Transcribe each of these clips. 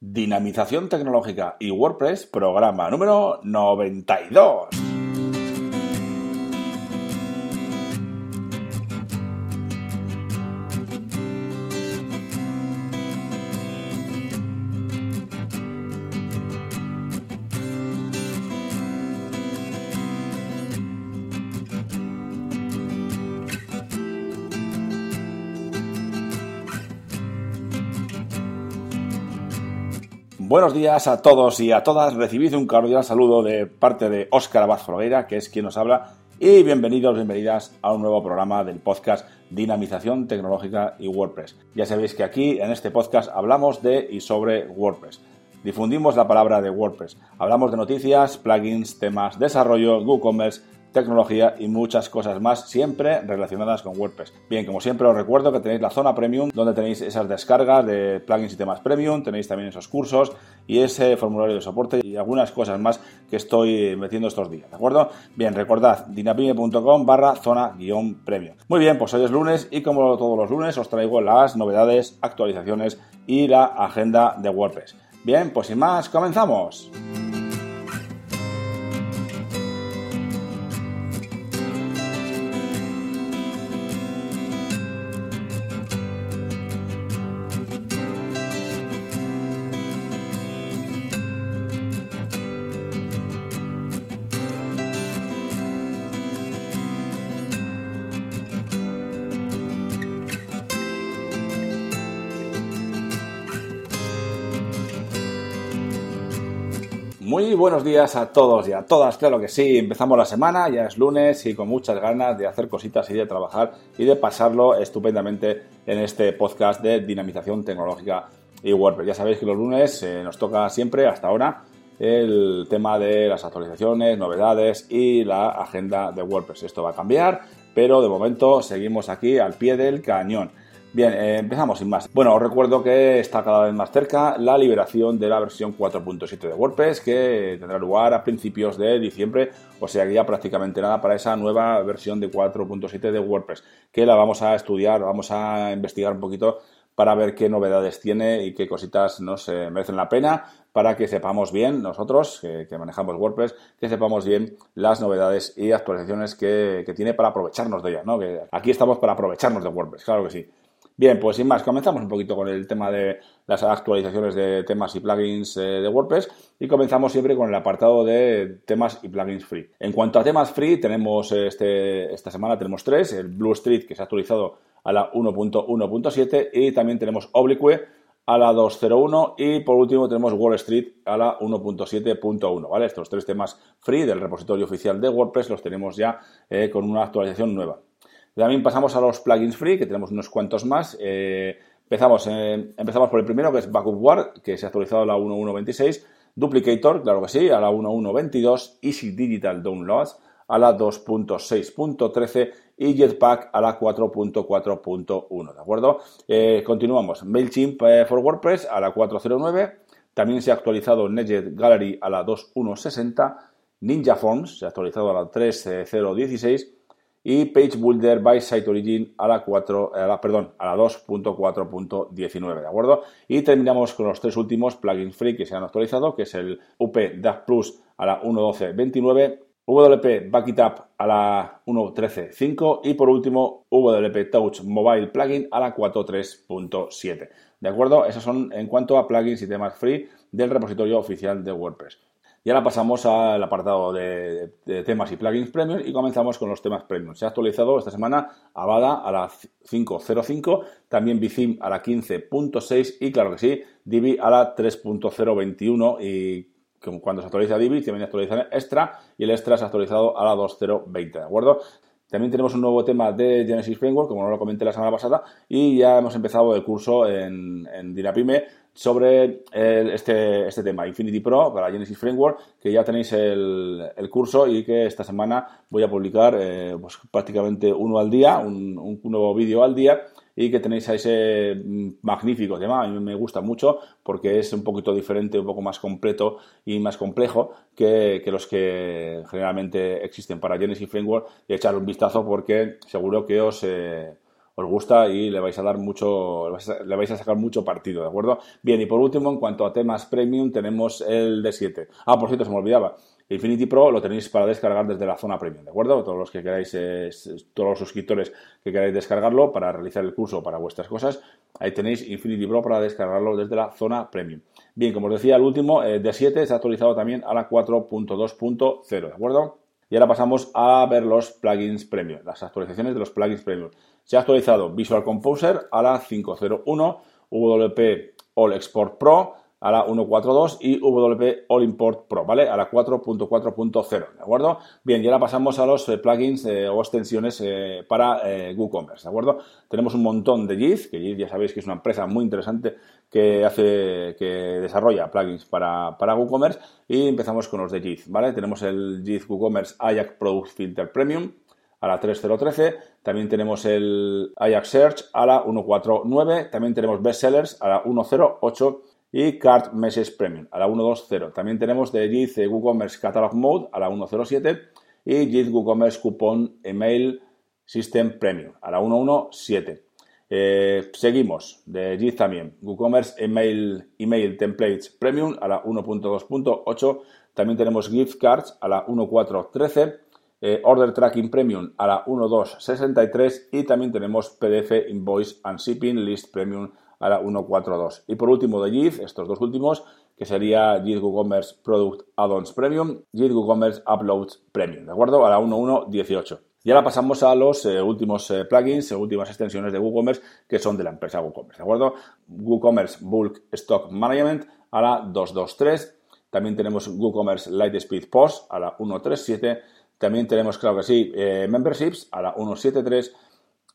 Dinamización tecnológica y WordPress, programa número 92. Buenos días a todos y a todas. Recibid un cordial saludo de parte de Óscar Abad Folgueira, que es quien nos habla, y bienvenidos, bienvenidas a un nuevo programa del podcast Dinamización Tecnológica y WordPress. Ya sabéis que aquí en este podcast hablamos de y sobre WordPress. Difundimos la palabra de WordPress. Hablamos de noticias, plugins, temas, desarrollo, WooCommerce, tecnología y muchas cosas más, siempre relacionadas con WordPress. Bien, como siempre os recuerdo que tenéis la zona premium, donde tenéis esas descargas de plugins y temas premium, tenéis también esos cursos y ese formulario de soporte y algunas cosas más que estoy metiendo estos días, ¿de acuerdo? Bien, recordad, dinapime.com barra zona guion premium. Muy bien, pues hoy es lunes y como todos los lunes os traigo las novedades, actualizaciones y la agenda de WordPress. Bien, pues sin más, comenzamos. Muy buenos días a todos y a todas, claro que sí, empezamos la semana, ya es lunes y con muchas ganas de hacer cositas y de trabajar y de pasarlo estupendamente en este podcast de dinamización tecnológica y WordPress. Ya sabéis que los lunes eh, nos toca siempre, hasta ahora, el tema de las actualizaciones, novedades y la agenda de WordPress. Esto va a cambiar, pero de momento seguimos aquí al pie del cañón. Bien, eh, empezamos sin más. Bueno, os recuerdo que está cada vez más cerca la liberación de la versión 4.7 de WordPress que tendrá lugar a principios de diciembre, o sea que ya prácticamente nada para esa nueva versión de 4.7 de WordPress, que la vamos a estudiar, vamos a investigar un poquito para ver qué novedades tiene y qué cositas nos merecen la pena para que sepamos bien nosotros, que, manejamos WordPress, que sepamos bien las novedades y actualizaciones que, que tiene para aprovecharnos de ellas, ¿no? Que aquí estamos para aprovecharnos de WordPress, claro que sí. Bien, pues sin más, comenzamos un poquito con el tema de las actualizaciones de temas y plugins eh, de WordPress y comenzamos siempre con el apartado de temas y plugins free. En cuanto a temas free, tenemos este, esta semana tenemos tres, el Blue Street que se ha actualizado a la 1.1.7 y también tenemos Oblique a la 2.01 y por último tenemos Wall Street a la 1.7.1, ¿vale? Estos tres temas free del repositorio oficial de WordPress los tenemos ya eh, con una actualización nueva. También pasamos a los plugins free, que tenemos unos cuantos más. Eh, empezamos, eh, empezamos por el primero, que es Backup War, que se ha actualizado a la 1.1.26. Duplicator, claro que sí, a la 1.1.22. Easy Digital Downloads a la 2.6.13 y Jetpack a la 4.4.1, ¿de acuerdo? Eh, continuamos. MailChimp for WordPress a la 4.09. También se ha actualizado NetJet Gallery a la 2.1.60. Ninja Forms se ha actualizado a la 3.0.16 y Page Builder by Site Origin a la 4, a la, perdón, a la 2.4.19, ¿de acuerdo? Y terminamos con los tres últimos plugins free que se han actualizado, que es el UP DAP Plus a la 1.12.29, WP Backup a la 1.13.5 y por último WP Touch Mobile Plugin a la 4.3.7. ¿De acuerdo? Esos son en cuanto a plugins y temas free del repositorio oficial de WordPress. Y ahora pasamos al apartado de, temas y plugins premium y comenzamos con los temas premium. Se ha actualizado esta semana Avada a la 5.05, también Bithim a la 15.6 y claro que sí, Divi a la 3.021 y cuando se actualiza Divi también actualiza Extra y el Extra se ha actualizado a la 2.020, ¿de acuerdo? También tenemos un nuevo tema de Genesis Framework, como no lo comenté la semana pasada, y ya hemos empezado el curso en, en Dinapime sobre este, este tema, Infinity Pro para Genesis Framework, que ya tenéis el, curso y que esta semana voy a publicar eh, pues prácticamente uno al día, un, un nuevo vídeo al día y que tenéis ese mm, magnífico tema. A mí me gusta mucho porque es un poquito diferente, un poco más completo y más complejo que, los que generalmente existen para Genesis Framework y echar un vistazo porque seguro que os... Eh, os gusta y le vais a dar mucho, le vais a sacar mucho partido, ¿de acuerdo? Bien, y por último, en cuanto a temas premium, tenemos el D7. Ah, por cierto, se me olvidaba. Infinity Pro lo tenéis para descargar desde la zona premium, ¿de acuerdo? Todos los que queráis, todos los suscriptores que queráis descargarlo para realizar el curso para vuestras cosas, ahí tenéis Infinity Pro para descargarlo desde la zona premium. Bien, como os decía, el último eh, D7 está actualizado también a la 4.2.0, ¿de acuerdo? Y ahora pasamos a ver los plugins premium, las actualizaciones de los plugins premium. Se ha actualizado Visual Composer a la 5.01, WP All Export Pro, a la 1.4.2 y WP All Import Pro, ¿vale? A la 4.4.0, ¿de acuerdo? Bien, y ahora pasamos a los eh, plugins eh, o extensiones eh, para WooCommerce, ¿de acuerdo? Tenemos un montón de JIT, que JIT ya sabéis que es una empresa muy interesante que hace, que desarrolla plugins para, para WooCommerce y empezamos con los de JIT, ¿vale? Tenemos el JIT WooCommerce Ajax Product Filter Premium, a la 3013, también tenemos el Ajax Search a la 149, también tenemos Bestsellers a la 108 y Card Message Premium a la 120. También tenemos de JIT WooCommerce Catalog Mode a la 107 y JIT WooCommerce Coupon Email System Premium a la 117. Eh, seguimos de JIT también WooCommerce Email, Email Templates Premium a la 1.2.8. También tenemos Gift Cards a la 1.4.13. Eh, Order Tracking Premium a la 1.2.63 y también tenemos PDF Invoice and Shipping List Premium a la 1.4.2. Y por último de JIT, estos dos últimos, que sería JIT WooCommerce Product Add-ons Premium, JIT WooCommerce Uploads Premium, ¿de acuerdo? A la 1.1.18. Y ahora pasamos a los eh, últimos eh, plugins, últimas extensiones de WooCommerce que son de la empresa WooCommerce, ¿de acuerdo? WooCommerce Bulk Stock Management a la 223. También tenemos WooCommerce Lightspeed Post a la 137. También tenemos, claro que sí, eh, Memberships a la 173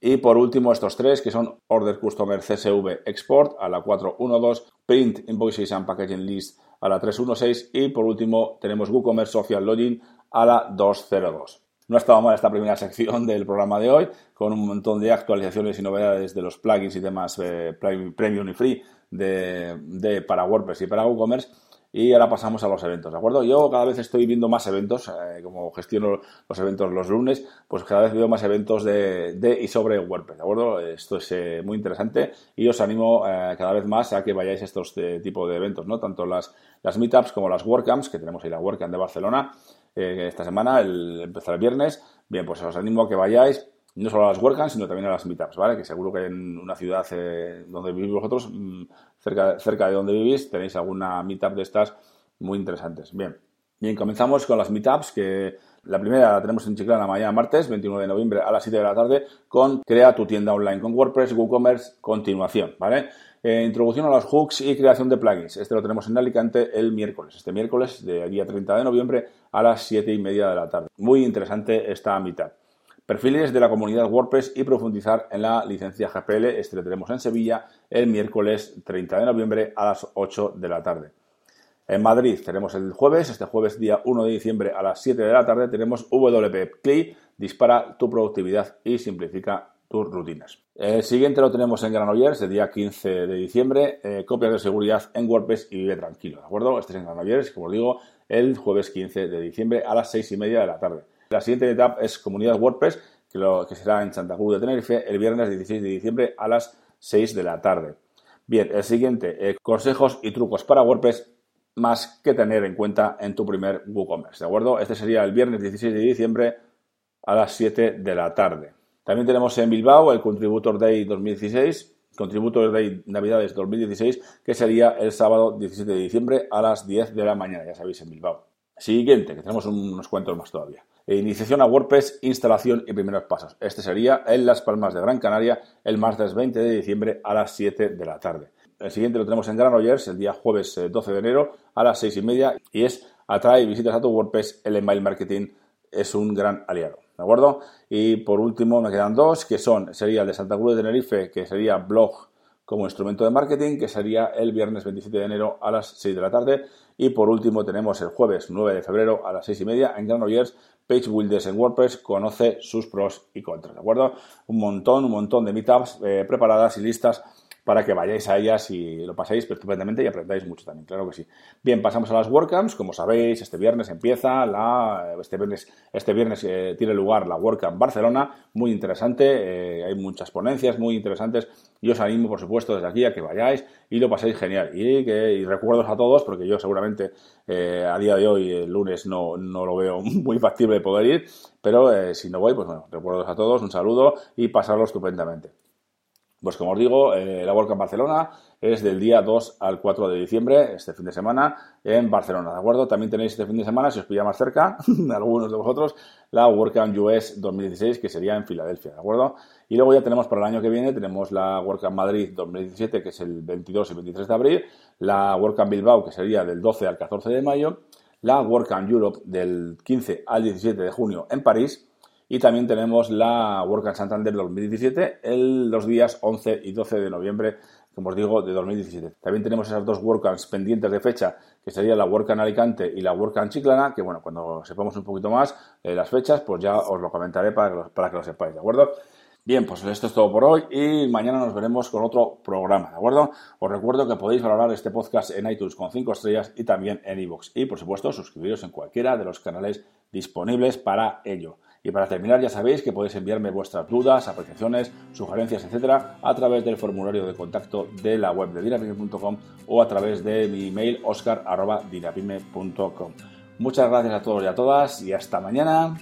y por último, estos tres que son Order Customer CSV Export a la 412, Print Invoices and Packaging List a la 316 y por último tenemos WooCommerce Social Login a la 202. No ha estado mal esta primera sección del programa de hoy, con un montón de actualizaciones y novedades de los plugins y demás eh, premium y free de, de, para WordPress y para WooCommerce. Y ahora pasamos a los eventos, ¿de acuerdo? Yo cada vez estoy viendo más eventos, eh, como gestiono los eventos los lunes, pues cada vez veo más eventos de, y sobre WordPress, ¿de acuerdo? Esto es eh, muy interesante y os animo eh, cada vez más a que vayáis a estos tipos de eventos, ¿no? Tanto las, las meetups como las WordCamps, que tenemos ahí la WordCamp de Barcelona esta semana, el, empezar el viernes. Bien, pues os animo a que vayáis no solo a las WordCamps, sino también a las meetups, ¿vale? Que seguro que en una ciudad eh, donde vivís vosotros, mm, cerca, cerca de donde vivís, tenéis alguna meetup de estas muy interesantes. Bien, bien, comenzamos con las meetups, que la primera la tenemos en Chiclana mañana martes, 29 de noviembre a las 7 de la tarde, con Crea tu tienda online con WordPress, WooCommerce, continuación, ¿vale? Eh, introducción a los hooks y creación de plugins. Este lo tenemos en Alicante el miércoles, este miércoles, de día 30 de noviembre a las 7 y media de la tarde. Muy interesante esta meetup perfiles de la comunidad WordPress y profundizar en la licencia GPL. Este lo tenemos en Sevilla el miércoles 30 de noviembre a las 8 de la tarde. En Madrid tenemos el jueves, este jueves día 1 de diciembre a las 7 de la tarde tenemos WP CLI, dispara tu productividad y simplifica tus rutinas. El siguiente lo tenemos en Granollers, el día 15 de diciembre, eh, copias de seguridad en WordPress y vive tranquilo, ¿de acuerdo? Este es en Granollers, como os digo, el jueves 15 de diciembre a las 6 y media de la tarde. La siguiente etapa es comunidad WordPress, que, será en Santa Cruz de Tenerife el viernes 16 de diciembre a las 6 de la tarde. Bien, el siguiente, eh, consejos y trucos para WordPress más que tener en cuenta en tu primer WooCommerce, ¿de acuerdo? Este sería el viernes 16 de diciembre a las 7 de la tarde. También tenemos en Bilbao el Contributor Day 2016, Contributor Day Navidades 2016, que sería el sábado 17 de diciembre a las 10 de la mañana, ya sabéis, en Bilbao. Siguiente, que tenemos unos cuentos más todavía. E iniciación a WordPress, instalación y primeros pasos. Este sería en Las Palmas de Gran Canaria el martes 20 de diciembre a las 7 de la tarde. El siguiente lo tenemos en Granollers el día jueves 12 eh, de enero a las 6 y media y es atrae visitas a tu WordPress, el email marketing es un gran aliado. ¿De acuerdo? Y por último me quedan dos, que son, sería el de Santa Cruz de Tenerife, que sería blog como instrumento de marketing, que sería el viernes 27 de enero a las 6 de la tarde. Y por último tenemos el jueves 9 de febrero a las 6 y media en Granollers Page Builders en WordPress conoce sus pros y contras, ¿de acuerdo? Un montón, un montón de meetups eh, preparadas y listas para que vayáis a ellas y lo paséis estupendamente y aprendáis mucho también, claro que sí. Bien, pasamos a las WordCamps, como sabéis, este viernes empieza la, este viernes, este viernes eh, tiene lugar la WordCamp Barcelona, muy interesante, eh, hay muchas ponencias muy interesantes y os animo, por supuesto, desde aquí a que vayáis y lo paséis genial. Y, que, y recuerdos a todos, porque yo seguramente eh, a día de hoy, el lunes, no, no lo veo muy factible de poder ir, pero si no voy, pues bueno, recuerdos a todos, un saludo y pasarlo estupendamente. Pues como os digo, eh, la WordCamp Barcelona es del día 2 al 4 de diciembre, este fin de semana, en Barcelona, ¿de acuerdo? También tenéis este fin de semana, si os pilla más cerca, algunos de vosotros, la WordCamp US 2016, que sería en Filadelfia, ¿de acuerdo? Y luego ya tenemos para el año que viene, tenemos la WordCamp Madrid 2017, que es el 22 y 23 de abril, la WordCamp Bilbao, que sería del 12 al 14 de mayo, la WordCamp Europe del 15 al 17 de junio en París, y también tenemos la WordCamp Santander 2017 el, los días 11 y 12 de noviembre, como os digo, de 2017. También tenemos esas dos WordCamps pendientes de fecha, que sería la WordCamp Alicante y la WordCamp Chiclana, que bueno, cuando sepamos un poquito más eh, las fechas, pues ya os lo comentaré para que, para que lo sepáis, ¿de acuerdo? Bien, pues esto es todo por hoy y mañana nos veremos con otro programa, ¿de acuerdo? Os recuerdo que podéis valorar este podcast en iTunes con 5 estrellas y también en iVoox. Y por supuesto, suscribiros en cualquiera de los canales disponibles para ello. Y para terminar, ya sabéis que podéis enviarme vuestras dudas, apreciaciones, sugerencias, etcétera, a través del formulario de contacto de la web de dinapime.com o a través de mi email oscar.dinapime.com. Muchas gracias a todos y a todas y hasta mañana.